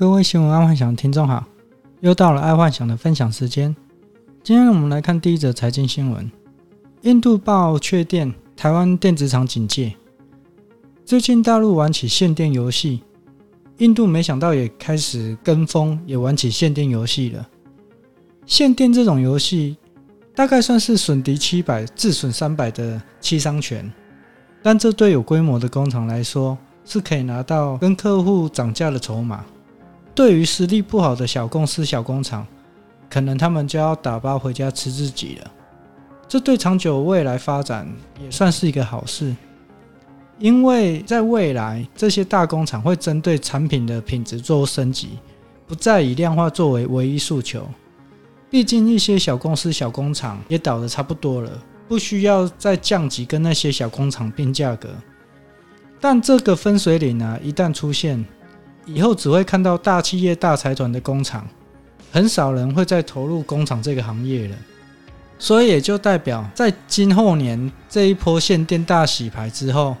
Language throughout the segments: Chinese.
各位新闻爱幻想的听众好，又到了爱幻想的分享时间。今天我们来看第一则财经新闻：印度报确电，台湾电子厂警戒。最近大陆玩起限电游戏，印度没想到也开始跟风，也玩起限电游戏了。限电这种游戏，大概算是损敌七百，自损三百的七伤拳，但这对有规模的工厂来说，是可以拿到跟客户涨价的筹码。对于实力不好的小公司、小工厂，可能他们就要打包回家吃自己了。这对长久未来发展也算是一个好事，因为在未来这些大工厂会针对产品的品质做升级，不再以量化作为唯一诉求。毕竟一些小公司、小工厂也倒得差不多了，不需要再降级跟那些小工厂拼价格。但这个分水岭啊，一旦出现，以后只会看到大企业、大财团的工厂，很少人会再投入工厂这个行业了。所以也就代表，在今后年这一波限电大洗牌之后，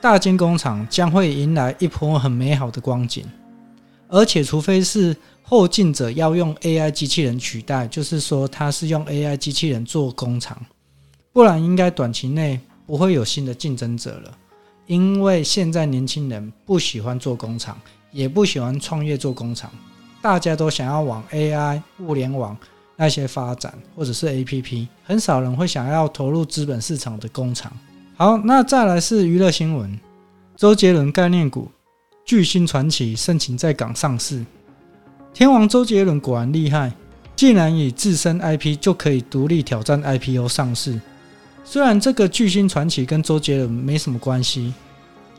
大金工厂将会迎来一波很美好的光景。而且，除非是后进者要用 AI 机器人取代，就是说他是用 AI 机器人做工厂，不然应该短期内不会有新的竞争者了。因为现在年轻人不喜欢做工厂，也不喜欢创业做工厂，大家都想要往 AI、物联网那些发展，或者是 APP，很少人会想要投入资本市场的工厂。好，那再来是娱乐新闻，周杰伦概念股巨星传奇申请在港上市，天王周杰伦果然厉害，竟然以自身 IP 就可以独立挑战 IPO 上市。虽然这个巨星传奇跟周杰伦没什么关系，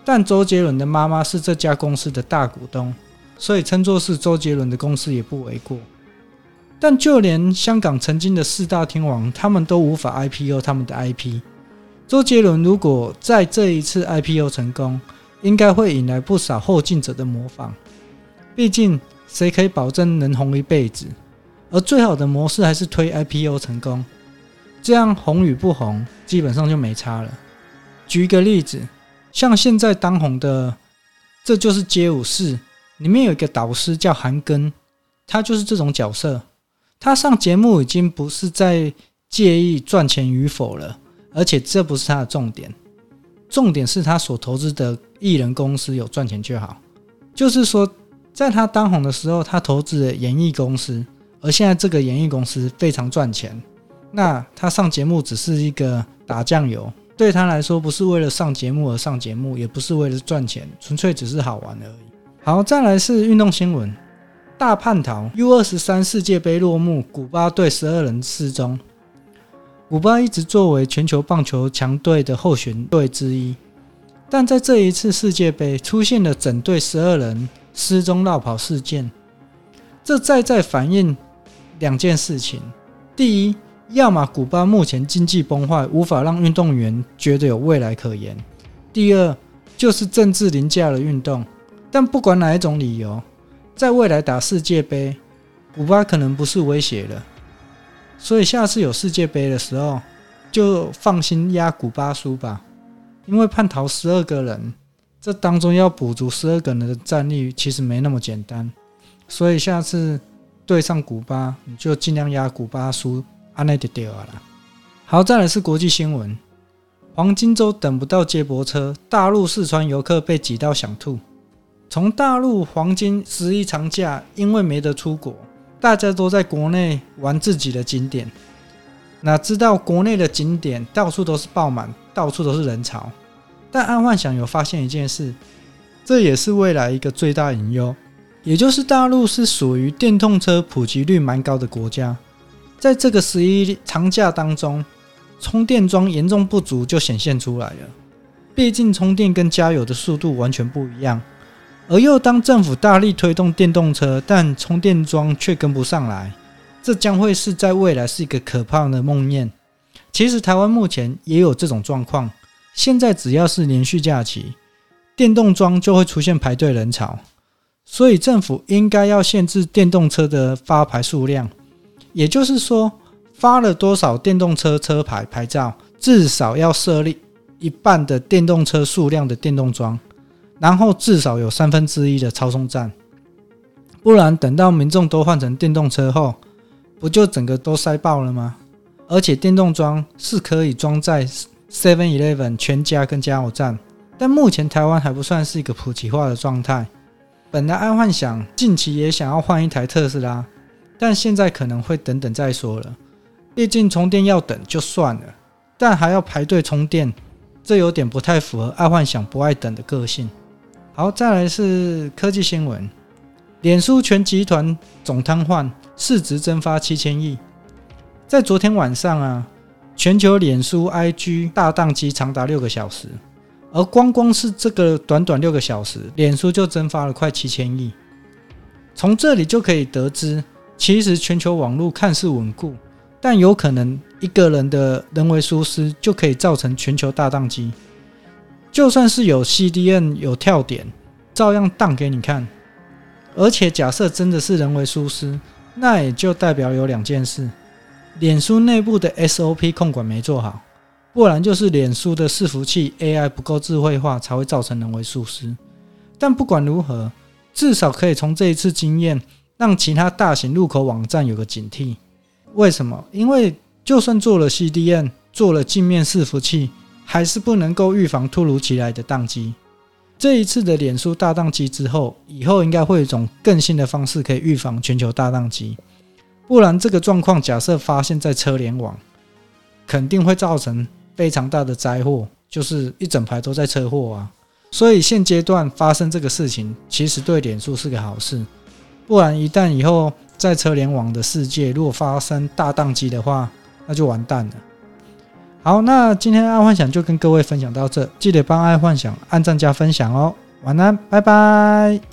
但周杰伦的妈妈是这家公司的大股东，所以称作是周杰伦的公司也不为过。但就连香港曾经的四大天王，他们都无法 IPO 他们的 IP。周杰伦如果在这一次 IPO 成功，应该会引来不少后进者的模仿。毕竟谁可以保证能红一辈子？而最好的模式还是推 IPO 成功。这样红与不红基本上就没差了。举一个例子，像现在当红的《这就是街舞四》里面有一个导师叫韩庚，他就是这种角色。他上节目已经不是在介意赚钱与否了，而且这不是他的重点，重点是他所投资的艺人公司有赚钱就好。就是说，在他当红的时候，他投资的演艺公司，而现在这个演艺公司非常赚钱。那他上节目只是一个打酱油，对他来说不是为了上节目而上节目，也不是为了赚钱，纯粹只是好玩而已。好，再来是运动新闻：大叛逃，U 二十三世界杯落幕，古巴队十二人失踪。古巴一直作为全球棒球强队的候选队之一，但在这一次世界杯出现了整队十二人失踪落跑事件，这再再反映两件事情：第一，要么古巴目前经济崩坏，无法让运动员觉得有未来可言；第二，就是政治凌驾了运动。但不管哪一种理由，在未来打世界杯，古巴可能不是威胁了。所以下次有世界杯的时候，就放心压古巴输吧。因为叛逃十二个人，这当中要补足十二个人的战力，其实没那么简单。所以下次对上古巴，你就尽量压古巴输。安内就对了。好，再来是国际新闻：黄金周等不到接驳车，大陆四川游客被挤到想吐。从大陆黄金十一长假，因为没得出国，大家都在国内玩自己的景点。哪知道国内的景点到处都是爆满，到处都是人潮。但爱幻想有发现一件事，这也是未来一个最大隐忧，也就是大陆是属于电动车普及率蛮高的国家。在这个十一长假当中，充电桩严重不足就显现出来了。毕竟充电跟加油的速度完全不一样，而又当政府大力推动电动车，但充电桩却跟不上来，这将会是在未来是一个可怕的梦魇。其实台湾目前也有这种状况，现在只要是连续假期，电动桩就会出现排队人潮，所以政府应该要限制电动车的发牌数量。也就是说，发了多少电动车车牌牌照，至少要设立一半的电动车数量的电动桩，然后至少有三分之一的超充站。不然等到民众都换成电动车后，不就整个都塞爆了吗？而且电动桩是可以装在 Seven Eleven 全家跟加油站，但目前台湾还不算是一个普及化的状态。本来爱幻想近期也想要换一台特斯拉，但现在可能会等等再说了。毕竟充电要等就算了，但还要排队充电，这有点不太符合爱幻想不爱等的个性。好，再来是科技新闻，脸书全集团总瘫痪，市值蒸发七千亿。在昨天晚上啊，全球脸书 IG 大宕机长达六个小时，而光光是这个短短六个小时，脸书就蒸发了快七千亿。从这里就可以得知，其实全球网络看似稳固。但有可能一个人的人为疏失就可以造成全球大宕机，就算是有 CDN 有跳点，照样宕给你看。而且假设真的是人为疏失，那也就代表有两件事：脸书内部的 SOP 控管没做好，不然就是脸书的伺服器 AI 不够智慧化才会造成人为疏失。但不管如何，至少可以从这一次经验，让其他大型入口网站有个警惕。为什么？因为就算做了 CDN，做了镜面伺服器，还是不能够预防突如其来的宕机。这一次的脸书大宕机之后，以后应该会有一种更新的方式可以预防全球大宕机。不然这个状况假设发现在车联网，肯定会造成非常大的灾祸，就是一整排都在车祸啊。所以现阶段发生这个事情，其实对脸书是个好事。不然一旦以后，在车联网的世界，如果发生大宕机的话，那就完蛋了。好，那今天爱幻想就跟各位分享到这，记得帮爱幻想按赞加分享哦。晚安，拜拜。